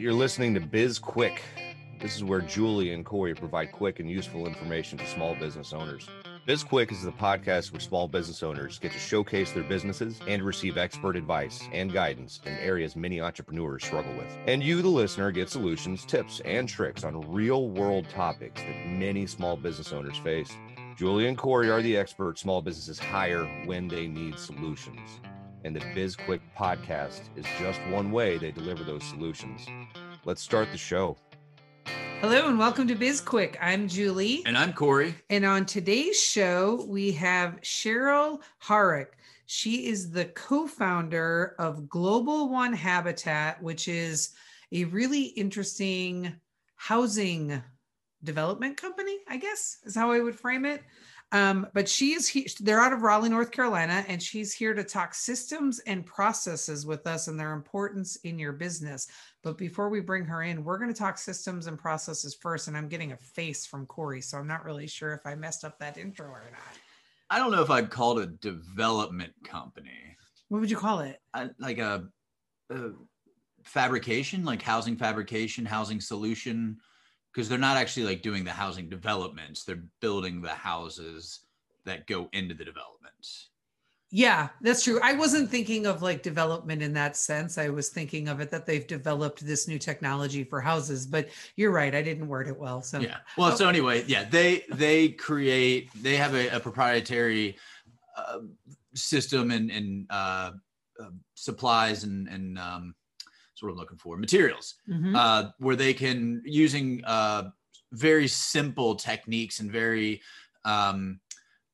You're listening to Biz Quick. This is where Julie and Corey provide quick and useful information to small business owners. Biz Quick is the podcast where small business owners get to showcase their businesses and receive expert advice and guidance in areas many entrepreneurs struggle with. And you, the listener, get solutions, tips, and tricks on real world topics that many small business owners face. Julie and Corey are the experts small businesses hire when they need solutions. And the Biz Quick podcast is just one way they deliver those solutions. Let's start the show. Hello and welcome to Biz Quick. I'm Julie. And I'm Corey. And on today's show, we have Cheryl Harick. She is the co founder of Global One Habitat, which is a really interesting housing development company, I guess is how I would frame it. Um, but she is he, they're out of Raleigh, North Carolina, and she's here to talk systems and processes with us and their importance in your business. But before we bring her in, we're going to talk systems and processes first. And I'm getting a face from Corey, so I'm not really sure if I messed up that intro or not. I don't know if I'd call it a development company. What would you call it? I, like a, a fabrication, like housing fabrication, housing solution because they're not actually like doing the housing developments they're building the houses that go into the developments. Yeah that's true. I wasn't thinking of like development in that sense. I was thinking of it that they've developed this new technology for houses but you're right i didn't word it well so. Yeah. Well oh. so anyway yeah they they create they have a, a proprietary uh, system and and uh, uh, supplies and and um, I'm looking for. Materials, mm-hmm. uh, where they can using uh, very simple techniques and very um,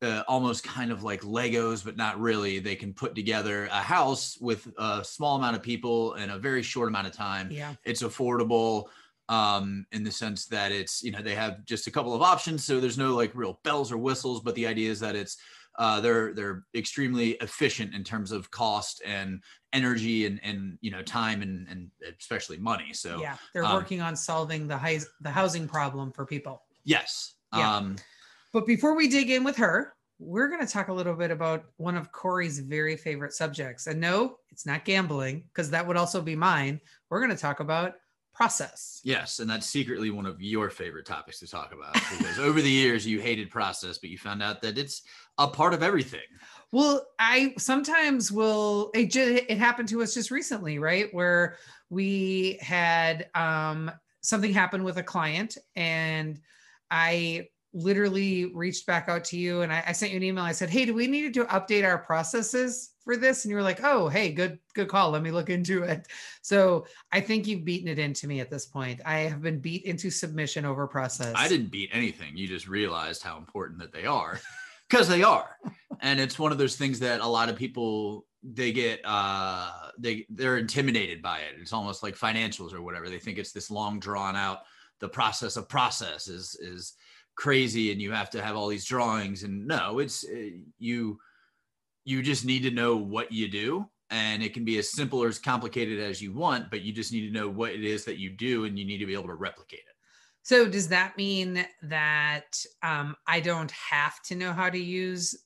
uh, almost kind of like Legos, but not really. They can put together a house with a small amount of people in a very short amount of time. Yeah, it's affordable um, in the sense that it's you know they have just a couple of options, so there's no like real bells or whistles. But the idea is that it's uh, they're they're extremely efficient in terms of cost and energy and and you know time and and especially money. So yeah, they're um, working on solving the high, the housing problem for people. Yes. Yeah. Um, but before we dig in with her, we're going to talk a little bit about one of Corey's very favorite subjects. And no, it's not gambling because that would also be mine. We're going to talk about process. Yes, and that's secretly one of your favorite topics to talk about because over the years you hated process, but you found out that it's a part of everything. Well, I sometimes will. It just it happened to us just recently, right? Where we had um, something happen with a client, and I literally reached back out to you and I, I, sent you an email. I said, Hey, do we need to update our processes for this? And you were like, Oh, hey, good, good call. Let me look into it. So I think you've beaten it into me at this point. I have been beat into submission over process. I didn't beat anything. You just realized how important that they are because they are. and it's one of those things that a lot of people they get uh they they're intimidated by it. It's almost like financials or whatever. They think it's this long drawn out the process of process is is crazy and you have to have all these drawings and no it's uh, you you just need to know what you do and it can be as simple or as complicated as you want but you just need to know what it is that you do and you need to be able to replicate it. So does that mean that um, i don't have to know how to use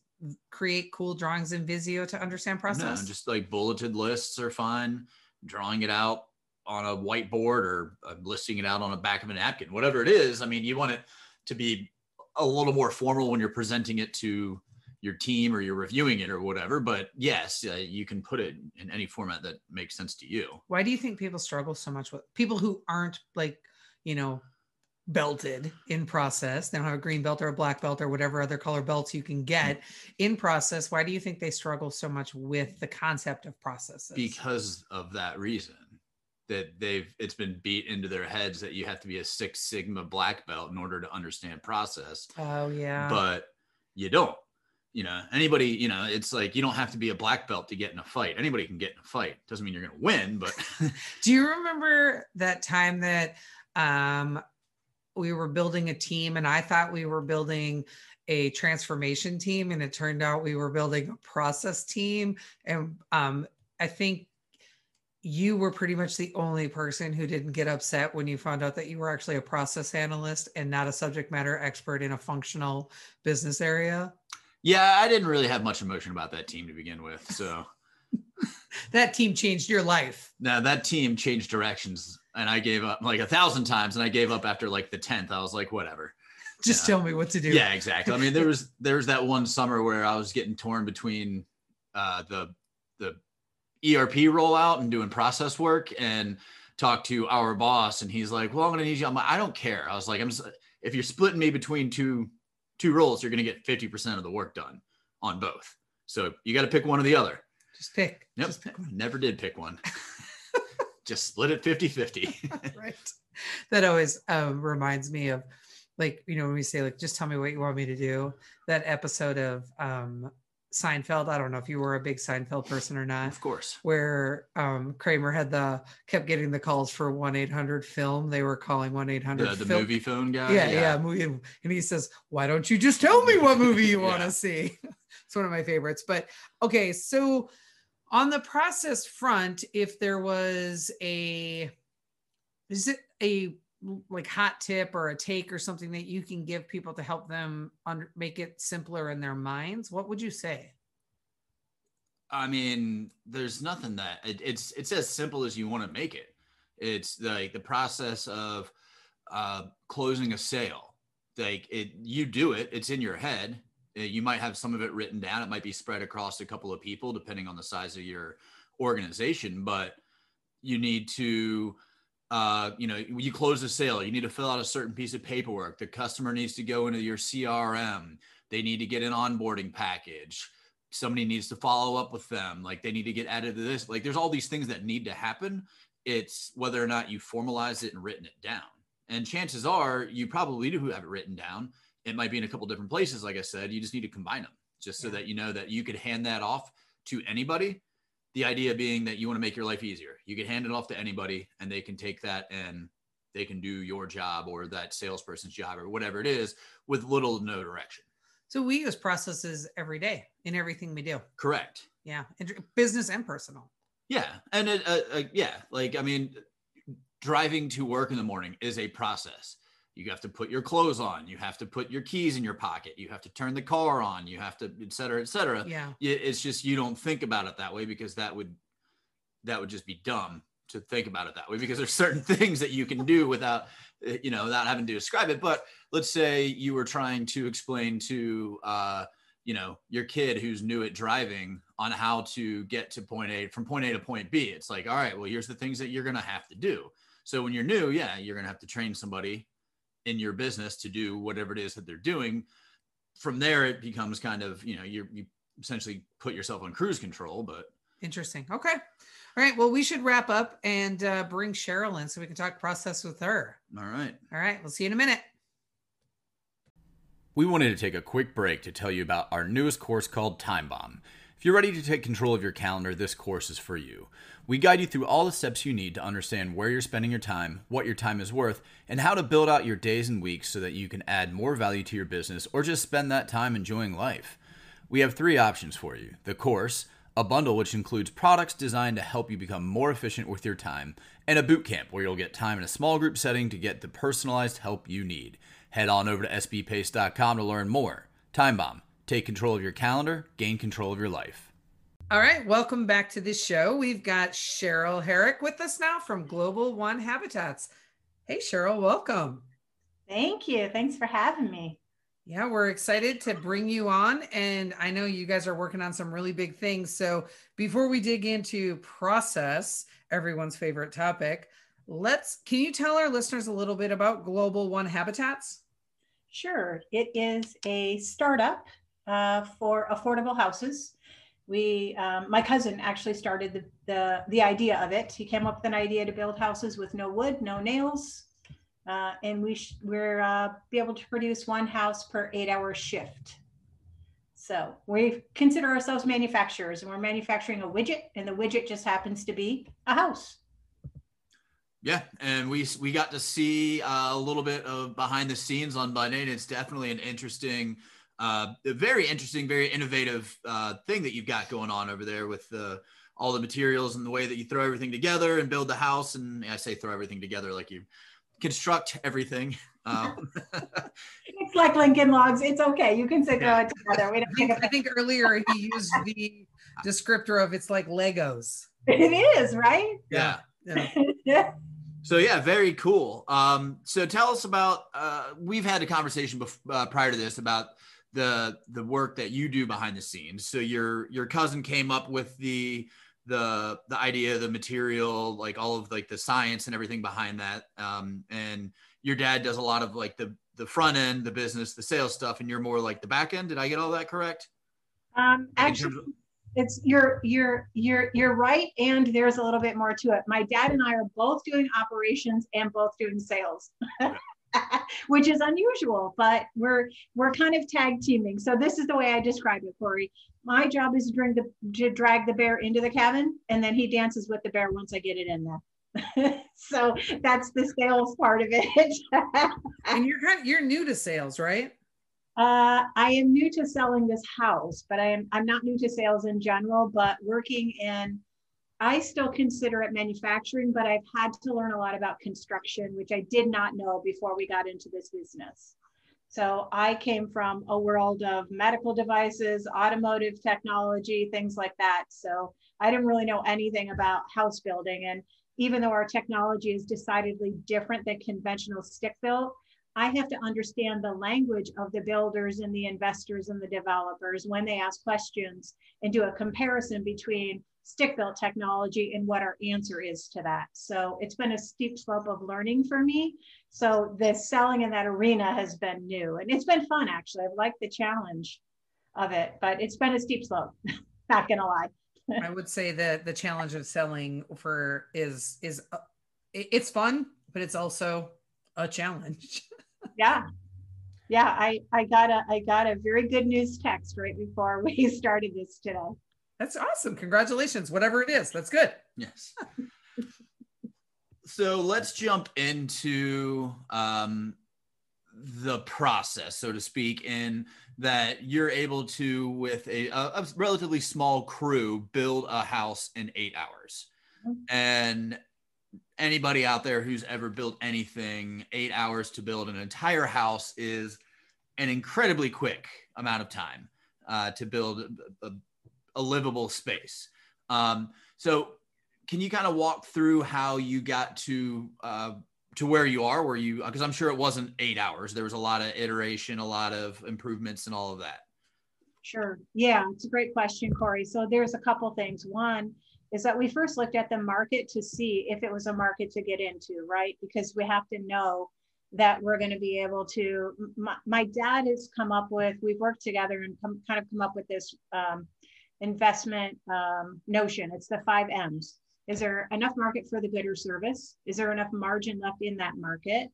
create cool drawings in visio to understand process? no just like bulleted lists are fine. Drawing it out on a whiteboard or uh, listing it out on the back of a napkin whatever it is i mean you want it to be a little more formal when you're presenting it to your team or you're reviewing it or whatever but yes uh, you can put it in any format that makes sense to you. Why do you think people struggle so much with people who aren't like you know belted in process they don't have a green belt or a black belt or whatever other color belts you can get mm-hmm. in process why do you think they struggle so much with the concept of processes? Because of that reason that they've it's been beat into their heads that you have to be a six sigma black belt in order to understand process. Oh yeah. But you don't you know anybody you know it's like you don't have to be a black belt to get in a fight. Anybody can get in a fight. Doesn't mean you're going to win but do you remember that time that um we were building a team and i thought we were building a transformation team and it turned out we were building a process team? And um i think you were pretty much the only person who didn't get upset when you found out that you were actually a process analyst and not a subject matter expert in a functional business area. Yeah, I didn't really have much emotion about that team to begin with. So that team changed your life. Now that team changed directions and I gave up like a thousand times and I gave up after like the 10th. I was like, whatever. Just tell me what to do. Yeah, exactly. I mean, there was there was that one summer where I was getting torn between uh, the the ERP rollout and doing process work and talked to our boss and he's like, well, I'm going to need you. I'm like, I don't care. I was like, I'm just, if you're splitting me between two, two roles, you're going to get 50% of the work done on both. So you got to pick one or the other. Just pick. Yep. Just pick. Never did pick one. just split it 50 50. right. That always um, reminds me of like, you know, when we say like, just tell me what you want me to do, that episode of um, Seinfeld. I don't know if you were a big Seinfeld person or not. Of course. Where um, Kramer had the kept getting the calls for one eight hundred film. They were calling one eight hundred. The, movie phone guy. Yeah, yeah, yeah, movie. And he says, "Why don't you just tell me what movie you want to see?" it's one of my favorites. But okay, so on the process front, if there was a, is it a like hot tip or a take or something that you can give people to help them make it simpler in their minds what would you say? I mean there's nothing that it, it's it's as simple as you want to make it. It's like the process of uh, closing a sale. Like it you do it it's in your head. Uh, you might have some of it written down it might be spread across a couple of people depending on the size of your organization but you need to uh, you know, you close a sale, you need to fill out a certain piece of paperwork. The customer needs to go into your CRM. They need to get an onboarding package. Somebody needs to follow up with them. Like they need to get added to this. Like there's all these things that need to happen. It's whether or not you formalize it and written it down. And chances are you probably do have it written down. It might be in a couple different places. Like I said, you just need to combine them just so yeah. that you know that you could hand that off to anybody the idea being that you want to make your life easier. You can hand it off to anybody and they can take that and they can do your job or that salesperson's job or whatever it is with little to no direction. So we use processes every day in everything we do. Correct. Yeah, business and personal. Yeah, and it, uh, uh, yeah, like I mean, driving to work in the morning is a process you have to put your clothes on. You have to put your keys in your pocket. You have to turn the car on. You have to et cetera et cetera. Yeah. It's just you don't think about it that way because that would that would just be dumb to think about it that way because there's certain things that you can do without eh, you know without having to describe it. But let's say you were trying to explain to uh you know your kid who's new at driving on how to get to point a from point a to point b. It's like all right well here's the things that you're going to have to do. So when you're new yeah you're going to have to train somebody in your business to do whatever it is that they're doing. From there it becomes kind of you know you you essentially put yourself on cruise control but. Interesting. Okay. All right. Well we should wrap up and uh, bring cheryl in so we can talk process with her. All right. All right. We'll see you in a minute. We wanted to take a quick break to tell you about our newest course called time bomb if you're ready to take control of your calendar this course is for you we guide you through all the steps you need to understand where you're spending your time, what your time is worth, and how to build out your days and weeks so that you can add more value to your business or just spend that time enjoying life. We have three options for you the course, a bundle which includes products designed to help you become more efficient with your time, and a boot camp where you'll get time in a small group setting to get the personalized help you need. Head on over to sbpace.com to learn more. Time Bomb. Take control of your calendar, gain control of your life. All right, welcome back to the show. We've got Cheryl Herrick with us now from Global One Habitats. Hey, Cheryl, welcome. Thank you. Thanks for having me. Yeah, we're excited to bring you on. And I know you guys are working on some really big things. So before we dig into process, everyone's favorite topic, let's can you tell our listeners a little bit about Global One Habitats? Sure. It is a startup uh, for affordable houses. We um, my cousin actually started the, the the idea of it. He came up with an idea to build houses with no wood no nails uh, and we sh- we're uh, be able to produce one house per eight hour shift. So we consider ourselves manufacturers and we're manufacturing a widget and the widget just happens to be a house. Yeah, and we we got to see uh, a little bit of behind the scenes on Bunny. It's definitely an interesting uh, a very interesting, very innovative uh, thing that you've got going on over there with the all the materials and the way that you throw everything together and build the house. And I say throw everything together like you construct everything. Um, it's like Lincoln Logs. It's okay. You can say yeah. throw it together. We don't I think, I think earlier he used the descriptor of it's like Legos. It is, right? Yeah. Yeah. So yeah, very cool. Um, so tell us about. Uh, we've had a conversation bef- uh, prior to this about the the work that you do behind the scenes. So your your cousin came up with the the the idea, the material, like all of like the science and everything behind that. Um, and your dad does a lot of like the the front end, the business, the sales stuff, and you're more like the back end. Did I get all that correct? Um, actually, of- it's you're you're you're you're right, and there's a little bit more to it. My dad and I are both doing operations and both doing sales. Which is unusual, but we're we're kind of tag teaming. So this is the way I describe it, Corey. My job is to, bring the, to drag the bear into the cabin, and then he dances with the bear once I get it in there. so that's the sales part of it. And you're kind you're new to sales, right? Uh, I am new to selling this house, but I am I'm not new to sales in general, but working in I still consider it manufacturing, but I've had to learn a lot about construction, which I did not know before we got into this business. So I came from a world of medical devices, automotive technology, things like that. So I didn't really know anything about house building. And even though our technology is decidedly different than conventional stick built, I have to understand the language of the builders and the investors and the developers when they ask questions and do a comparison between stick built technology and what our answer is to that. So it's been a steep slope of learning for me. So the selling in that arena has been new and it's been fun actually. I've liked the challenge of it, but it's been a steep slope. Not gonna lie. I would say that the challenge of selling for is is uh, it's fun, but it's also a challenge. Yeah. Yeah, I, I got a I got a very good news text right before we started this today. That's awesome. Congratulations. Whatever it is, that's good. Yes. so let's jump into um, the process, so to speak, in that you're able to, with a, a, relatively small crew, build a house in eight hours. And anybody out there who's ever built anything, eight hours to build an entire house is an incredibly quick amount of time uh, to build a, a, a livable space. Um, so, can you kind of walk through how you got to uh, to where you are? Where you because I'm sure it wasn't eight hours. There was a lot of iteration, a lot of improvements, and all of that. Sure. Yeah, it's a great question, Corey. So there's a couple things. One is that we first looked at the market to see if it was a market to get into, right? Because we have to know that we're going to be able to. My, my dad has come up with. We've worked together and come, kind of come up with this um, investment um, notion. It's the five M's. Is there enough market for the good or service? Is there enough margin left in that market?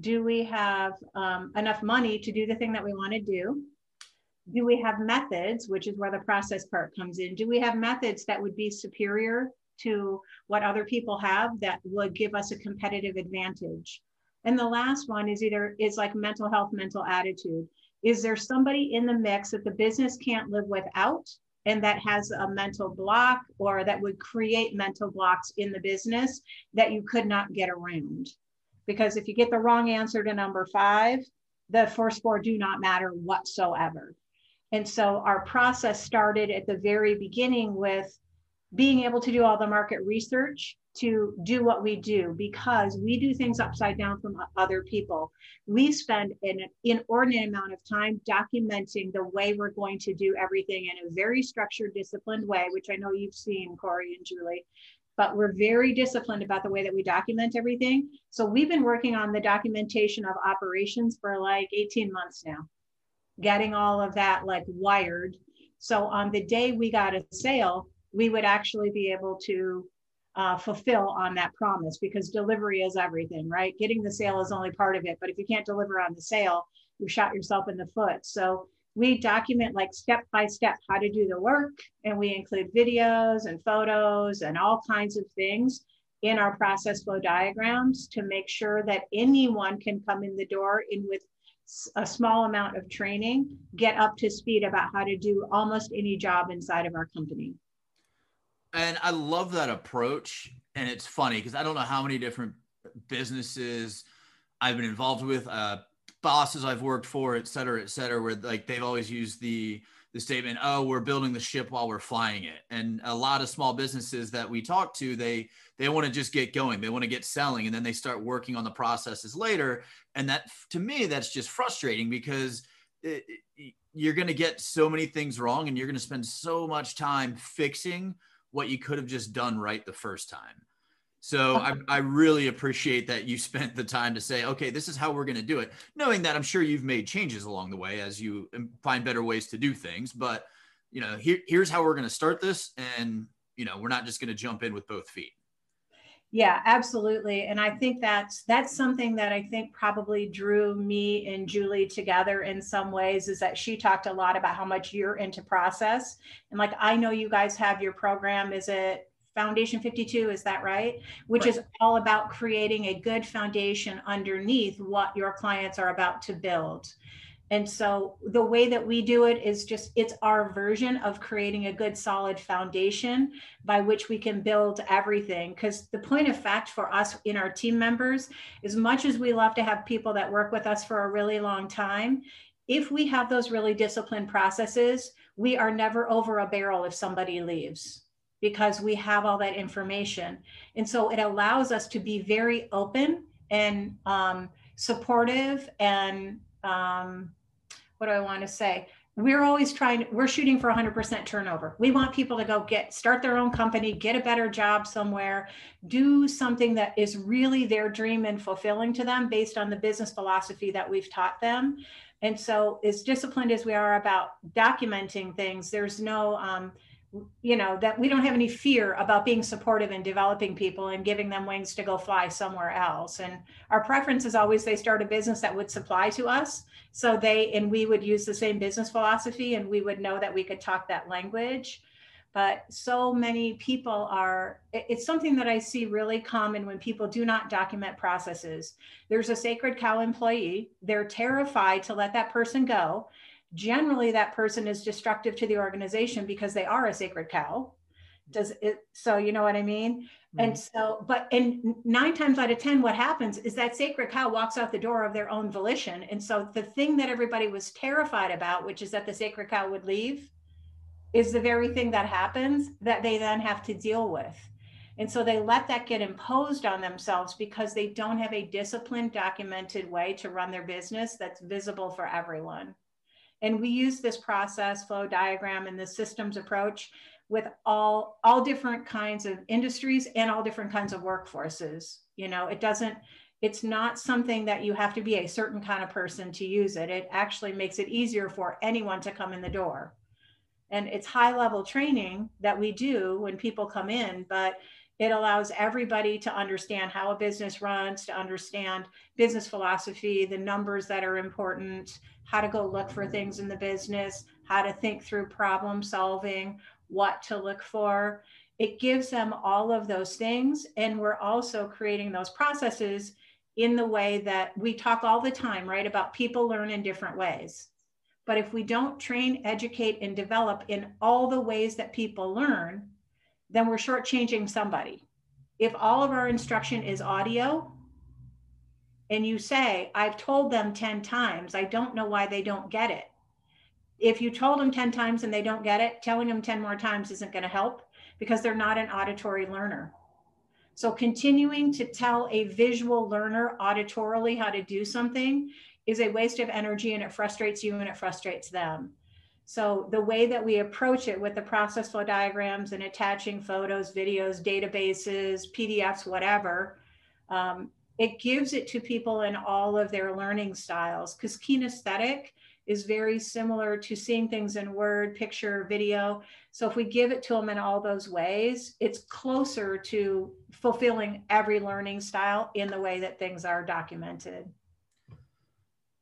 Do we have um, enough money to do the thing that we want to do? Do we have methods, which is where the process part comes in? Do we have methods that would be superior to what other people have that would give us a competitive advantage? And the last one is either is like mental health, mental attitude. Is there somebody in the mix that the business can't live without and that has a mental block or that would create mental blocks in the business that you could not get around? Because if you get the wrong answer to number five, the first four do not matter whatsoever. And so our process started at the very beginning with being able to do all the market research to do what we do because we do things upside down from other people. We spend an inordinate amount of time documenting the way we're going to do everything in a very structured, disciplined way, which I know you've seen, Corey and Julie. But we're very disciplined about the way that we document everything. So we've been working on the documentation of operations for like 18 months now, getting all of that like wired. So on the day we got a sale, we would actually be able to uh, fulfill on that promise because delivery is everything, right? Getting the sale is only part of it. But if you can't deliver on the sale, you shot yourself in the foot. So we document like step by step how to do the work, and we include videos and photos and all kinds of things in our process flow diagrams to make sure that anyone can come in the door in with a small amount of training, get up to speed about how to do almost any job inside of our company. And I love that approach. And it's funny because I don't know how many different businesses I've been involved with, uh, bosses I've worked for, et cetera, et cetera, where like they've always used the the statement, "Oh, we're building the ship while we're flying it." And a lot of small businesses that we talk to, they they want to just get going, they want to get selling, and then they start working on the processes later. And that, to me, that's just frustrating because it, it, you're going to get so many things wrong, and you're going to spend so much time fixing what you could have just done right the first time. So I, I, really appreciate that you spent the time to say, okay, this is how we're going to do it, knowing that I'm sure you've made changes along the way as you um, find better ways to do things. But you know, here, here's how we're going to start this, and you know, we're not just going to jump in with both feet. Yeah, absolutely. And I think that's that's something that I think probably drew me and Julie together in some ways is that she talked a lot about how much you're into process. And like I know you guys have your program, is it Foundation 52, is that right? Which right. is all about creating a good foundation underneath what your clients are about to build. And so the way that we do it is just it's our version of creating a good solid foundation by which we can build everything. Because the point of fact for us in our team members, as much as we love to have people that work with us for a really long time, if we have those really disciplined processes, we are never over a barrel if somebody leaves because we have all that information. And so it allows us to be very open and um, supportive and um, what do I want to say? We're always trying, we're shooting for 100% turnover. We want people to go get, start their own company, get a better job somewhere, do something that is really their dream and fulfilling to them based on the business philosophy that we've taught them. And so, as disciplined as we are about documenting things, there's no, um, you know that we don't have any fear about being supportive and developing people and giving them wings to go fly somewhere else. And our preference is always they start a business that would supply to us. So they and we would use the same business philosophy and we would know that we could talk that language. But so many people are it's something that i see really common when people do not document processes. There's a sacred cow employee. They're terrified to let that person go generally that person is destructive to the organization because they are a sacred cow. Does it so you know what i mean? Mm-hmm. and so but and nine times out of ten what happens is that sacred cow walks out the door of their own volition. And so the thing that everybody was terrified about which is that the sacred cow would leave is the very thing that happens that they then have to deal with. And so they let that get imposed on themselves because they don't have a disciplined documented way to run their business that's visible for everyone and we use this process flow diagram and this systems approach with all all different kinds of industries and all different kinds of workforces. You know it doesn't it's not something that you have to be a certain kind of person to use it. It actually makes it easier for anyone to come in the door. And it's high level training that we do when people come in but it allows everybody to understand how a business runs to understand business philosophy the numbers that are important how to go look for things in the business, how to think through problem solving, what to look for. It gives them all of those things. And we're also creating those processes in the way that we talk all the time, right? About people learn in different ways. But if we don't train, educate, and develop in all the ways that people learn, then we're shortchanging somebody. If all of our instruction is audio, and you say, I've told them 10 times, I don't know why they don't get it. If you told them 10 times and they don't get it, telling them 10 more times isn't going to help because they're not an auditory learner. So, continuing to tell a visual learner auditorily how to do something is a waste of energy and it frustrates you and it frustrates them. So, the way that we approach it with the process flow diagrams and attaching photos, videos, databases, PDFs, whatever, um, it gives it to people in all of their learning styles because kinesthetic is very similar to seeing things in word picture video. So if we give it to them in all those ways it's closer to fulfilling every learning style in the way that things are documented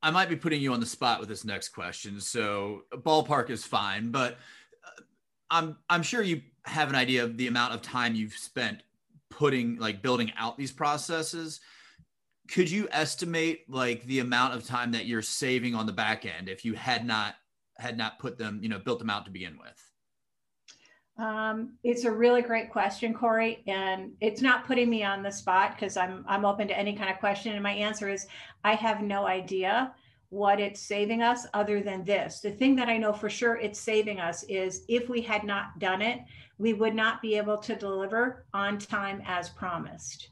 i might be putting you on the spot with this next question so ballpark is fine but uh, i'm i'm sure you have an idea of the amount of time you've spent putting like building out these processes. Could you estimate like the amount of time that you're saving on the back end if you had not had not put them you know built them out to begin with um, it's a really great question corey and it's not putting me on the spot because i'm i'm open to any kind of question and my answer is i have no idea what it's saving us other than this. The thing that I know for sure it's saving us is if we had not done it, we would not be able to deliver on time as promised.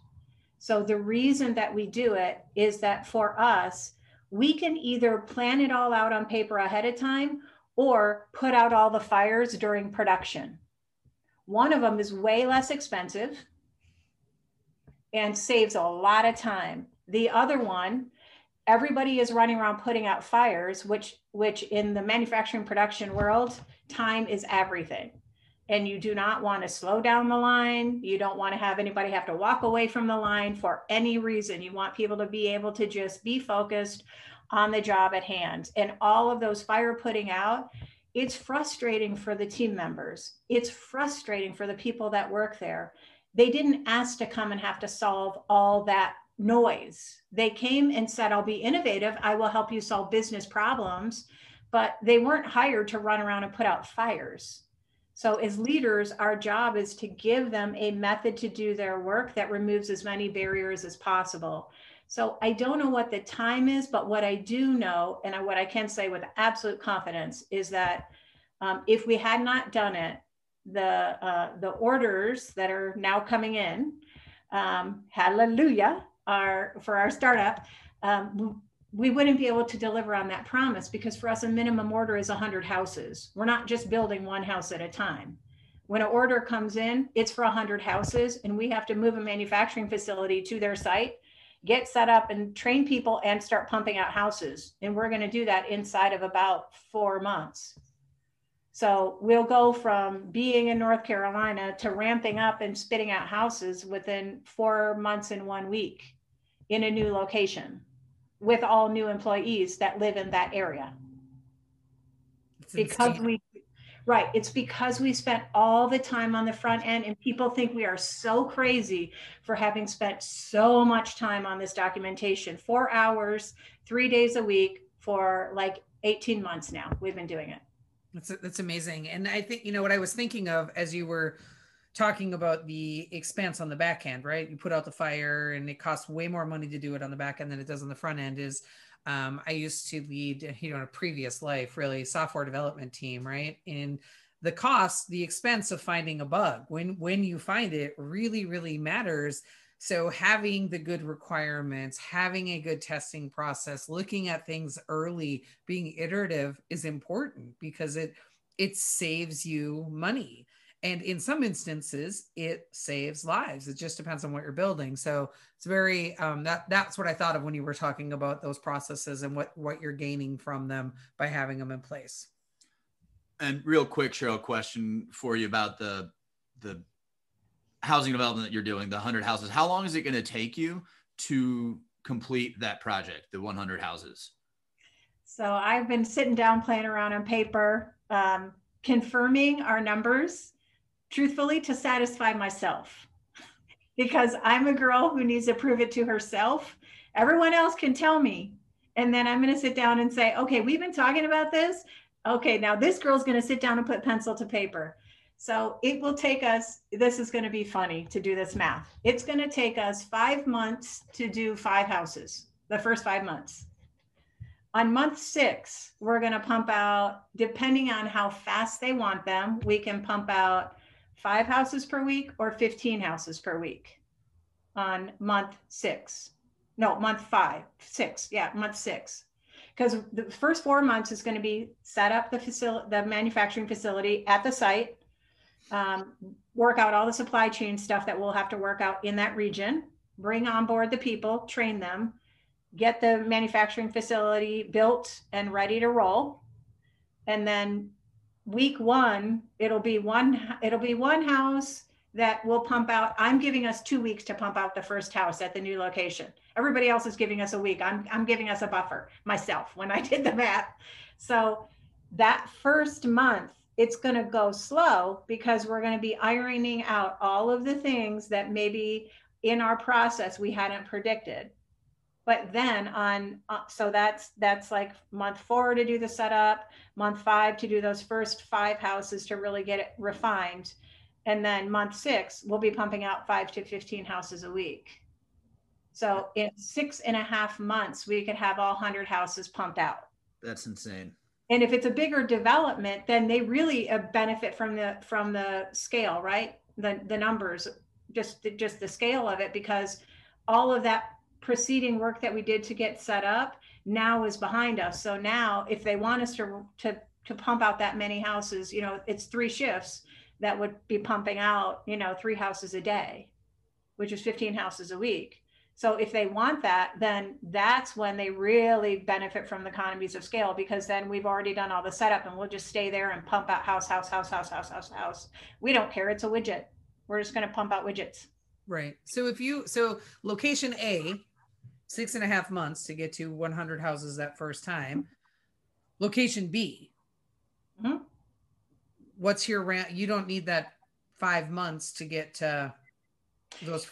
So the reason that we do it is that for us, we can either plan it all out on paper ahead of time or put out all the fires during production. One of them is way less expensive and saves a lot of time. The other one, everybody is running around putting out fires, which which in the manufacturing production world, time is everything. And you do not want to slow down the line. You don't want to have anybody have to walk away from the line for any reason. You want people to be able to just be focused on the job at hand. And all of those fire putting out, it's frustrating for the team members. It's frustrating for the people that work there they didn't ask to come and have to solve all that noise. They came and said, I'll be innovative. I will help you solve business problems. But they weren't hired to run around and put out fires. So, as leaders, our job is to give them a method to do their work that removes as many barriers as possible. So, I don't know what the time is, but what I do know, and what I can say with absolute confidence, is that um, if we had not done it, the uh, the orders that are now coming in, um, hallelujah, are for our startup. Um, we wouldn't be able to deliver on that promise because for us a minimum order is 100 houses we're not just building one house at a time when an order comes in it's for 100 houses and we have to move a manufacturing facility to their site get set up and train people and start pumping out houses. And we're going to do that inside of about four months. So we'll go from being in North Carolina to ramping up and spitting out houses within four months and one week in a new location with all new employees that live in that area. because we, right, it's because we spent all the time on the front end and people think we are so crazy for having spent so much time on this documentation, four hours, three days a week for like 18 months now. We've been doing it. That's that's amazing. And I think you know what I was thinking of as you were talking about the expense on the back end, right? You put out the fire and it costs way more money to do it on the back end than it does on the front end is um, I used to lead, you know, in a previous life, really software development team, right? And the cost, the expense of finding a bug when when you find it really, really matters so having the good requirements, having a good testing process, looking at things early, being iterative is important because it it saves you money. And in some instances, it saves lives. It just depends on what you're building. So it's very um, that that's what I thought of when you were talking about those processes and what what you're gaining from them by having them in place. And real quick, Cheryl, question for you about the the housing development that you're doing, the 100 houses, how long is it going to take you to complete that project, the 100 houses? So I've been sitting down playing around on paper, um, confirming our numbers truthfully to satisfy myself because I'm a girl who needs to prove it to herself. Everyone else can tell me. And then I'm going to sit down and say, okay, we've been talking about this. Okay, now this girl's going to sit down and put pencil to paper. So it will take us, this is going to be funny to do this math. It's going to take us five months to do five houses, the first five months. On month six, we're going to pump out, depending on how fast they want them, we can pump out five houses per week or 15 houses per week on month six. No, month five, six. Yeah, month six because the first four months is going to be set up the facility, the manufacturing facility at the site, um, work out all the supply chain stuff that we'll have to work out in that region, bring on board the people, train them, get the manufacturing facility built and ready to roll. And then week one, it'll be one, it'll be one house that will pump out. I'm giving us two weeks to pump out the first house at the new location. Everybody else is giving us a week. I'm, I'm giving us a buffer myself when I did the math. So that first month, it's going to go slow because we're going to be ironing out all of the things that maybe in our process we hadn't predicted but then on uh, so that's that's like month four to do the setup month five to do those first five houses to really get it refined and then month six we'll be pumping out five to 15 houses a week So in six and a half months, we could have all 100 houses pumped out. That's insane. And if it's a bigger development, then they really uh, benefit from the from the scale, right? The the numbers, just just the scale of it, because all of that preceding work that we did to get set up now is behind us. So now, if they want us to to to pump out that many houses, you know, it's three shifts that would be pumping out, you know, three houses a day, which is 15 houses a week. So if they want that, then that's when they really benefit from the economies of scale because then we've already done all the setup and we'll just stay there and pump out house, house, house, house, house, house, house. We don't care. It's a widget. We're just going to pump out widgets. Right. So if you so location A, six and a half months to get to 100 houses that first time. Location B. Mhm. What's your rent? You don't need that five months to get to those.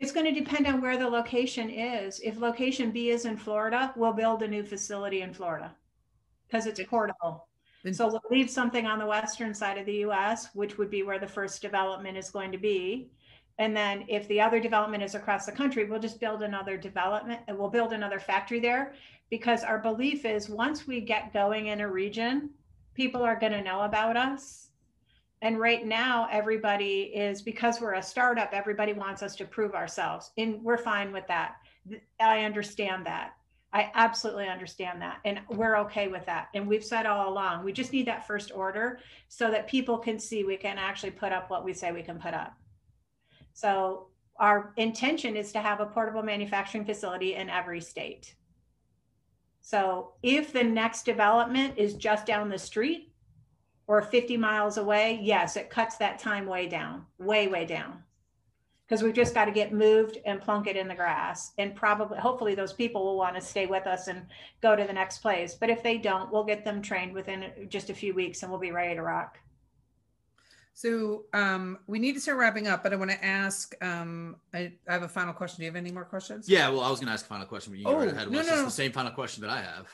It's going to depend on where the location is. If location B is in Florida, we'll build a new facility in Florida because it's portable. So we'll leave something on the western side of the US, which would be where the first development is going to be. And then if the other development is across the country, we'll just build another development and we'll build another factory there. Because our belief is once we get going in a region, people are going to know about us. And right now, everybody is because we're a startup, everybody wants us to prove ourselves. And we're fine with that. I understand that. I absolutely understand that. And we're okay with that. And we've said all along, we just need that first order so that people can see we can actually put up what we say we can put up. So our intention is to have a portable manufacturing facility in every state. So if the next development is just down the street or 50 miles away, yes, it cuts that time way down, way, way down. Because we've just got to get moved and plunk it in the grass. And probably, hopefully, those people will want to stay with us and go to the next place. But if they don't, we'll get them trained within just a few weeks and we'll be ready to rock. So um, we need to start wrapping up, but I want to ask. Um, I, I have a final question. Do you have any more questions? Yeah, well, I was going to ask a final question, but you Oh, go right ahead. no, no, no. the same final question that I have?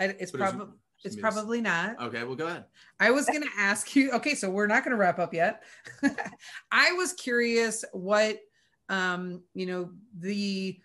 I, it's- probably it's probably not. Okay, well, go ahead. I was going to ask you. Okay, so we're not going to wrap up yet. I was curious what um, you know the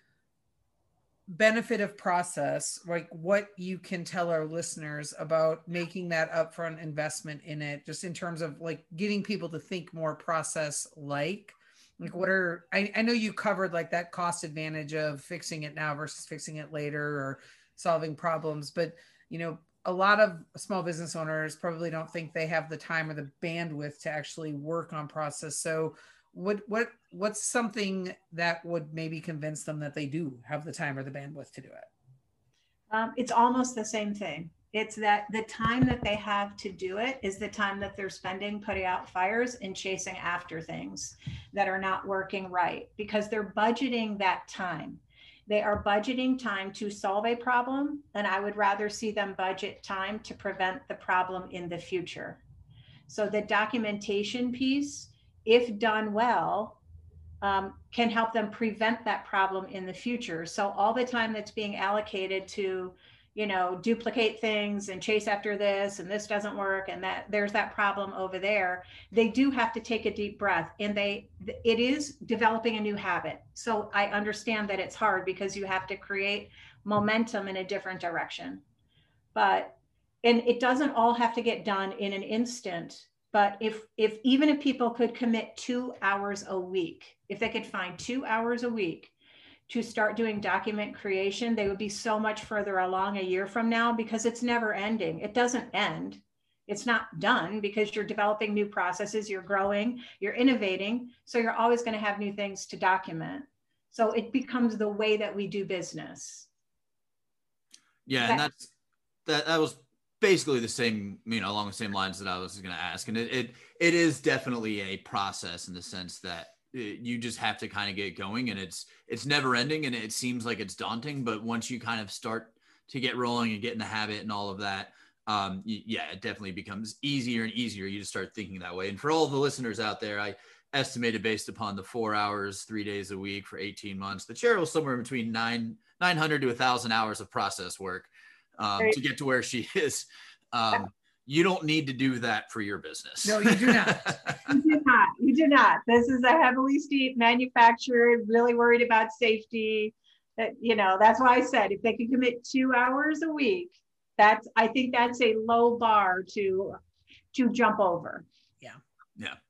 benefit of process, like what you can tell our listeners about making that upfront investment in it, just in terms of like getting people to think more process like. Like what are I, I know you covered like that cost advantage of fixing it now versus fixing it later or solving problems, but you know, a lot of small business owners probably don't think they have the time or the bandwidth to actually work on process. So what what what's something that would maybe convince them that they do have the time or the bandwidth to do it? Um, it's almost the same thing. It's that the time that they have to do it is the time that they're spending putting out fires and chasing after things that are not working right because they're budgeting that time. They are budgeting time to solve a problem, and I would rather see them budget time to prevent the problem in the future. So the documentation piece, if done well, um, can help them prevent that problem in the future. So all the time that's being allocated to, you know, duplicate things and chase after this and this doesn't work and that there's that problem over there, they do have to take a deep breath and they it is developing a new habit. So I understand that it's hard because you have to create momentum in a different direction. But and it doesn't all have to get done in an instant but if if even if people could commit two hours a week if they could find two hours a week to start doing document creation they would be so much further along a year from now because it's never ending. It doesn't end. It's not done because you're developing new processes you're growing you're innovating. So you're always going to have new things to document. So it becomes the way that we do business. Yeah, That- and that's that. That was basically the same, you know, along the same lines that I was going to ask, and it, it it is definitely a process in the sense that it, you just have to kind of get going, and it's it's never ending, and it seems like it's daunting, but once you kind of start to get rolling and get in the habit and all of that. Um, yeah, it definitely becomes easier and easier. You just start thinking that way. And for all the listeners out there, I estimated based upon the four hours, three days a week for 18 months, the chair was somewhere between nine 900 to a 1000 hours of process work um, to get to where she is um, you don't need to do that for your business. No, you do not. You do not. You do not. This is a heavily steep manufactured, really worried about safety. That you know, that's why I said if they can commit two hours a week, that's I think that's a low bar to to jump over.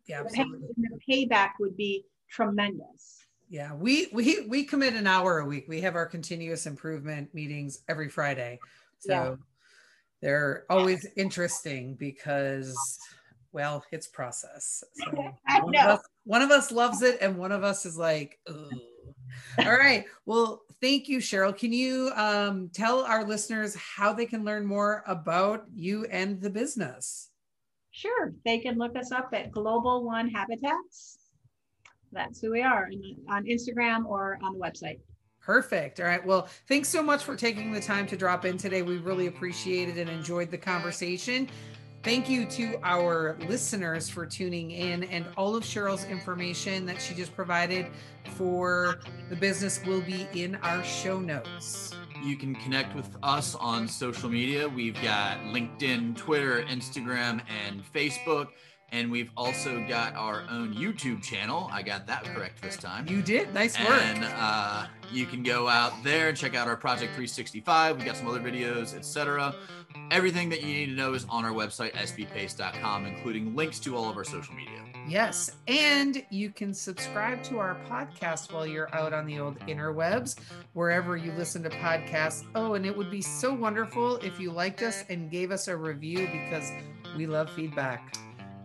yeah, The, pay, the payback would be tremendous. Yeah, we we we commit an hour a week. We have our continuous improvement meetings every Friday. So Yeah. they're always interesting because well, it's process. So I one know. of us one of us loves it and one of us is like, Ugh. all right. Well, thank you, Cheryl. Can you um, tell our listeners how they can learn more about you and the business? Sure, they can look us up at Global One Habitats. That's who we are on Instagram or on the website. Perfect. All right. Well, thanks so much for taking the time to drop in today. We really appreciated and enjoyed the conversation. Thank you to our listeners for tuning in and all of Cheryl's information that she just provided for the business will be in our show notes. You can connect with us on social media. We've got LinkedIn, Twitter, Instagram, and Facebook. And we've also got our own YouTube channel. I got that correct this time. You did. Nice work. And uh, you can go out there and check out our Project 365. We've got some other videos, etc. Everything that you need to know is on our website, sbpace.com, including links to all of our social media. Yes. And you can subscribe to our podcast while you're out on the old interwebs, wherever you listen to podcasts. Oh, and it would be so wonderful if you liked us and gave us a review because we love feedback.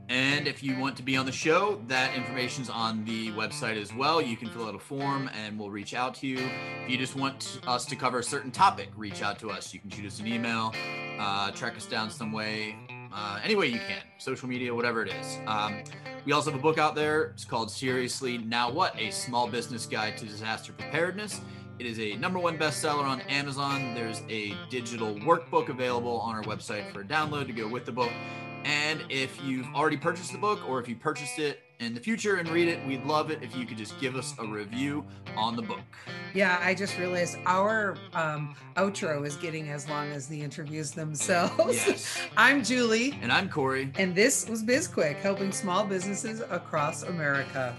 And if you want to be on the show, that information's on the website as well. You can fill out a form and we'll reach out to you. If you just want us to cover a certain topic, reach out to us. You can shoot us an email, uh, track us down some way, uh, any way you can, social media, whatever it is. Um, we also have a book out there. It's called Seriously Now What? A Small Business Guide to Disaster Preparedness. It is a number one bestseller on Amazon. There's a digital workbook available on our website for a download to go with the book. And if you've already purchased the book or if you purchased it in the future and read it, we'd love it if you could just give us a review on the book. Yeah, I just realized our um, outro is getting as long as the interviews themselves. Yes. I'm Julie, And I'm Corey. and this was BizQuick, helping small businesses across America.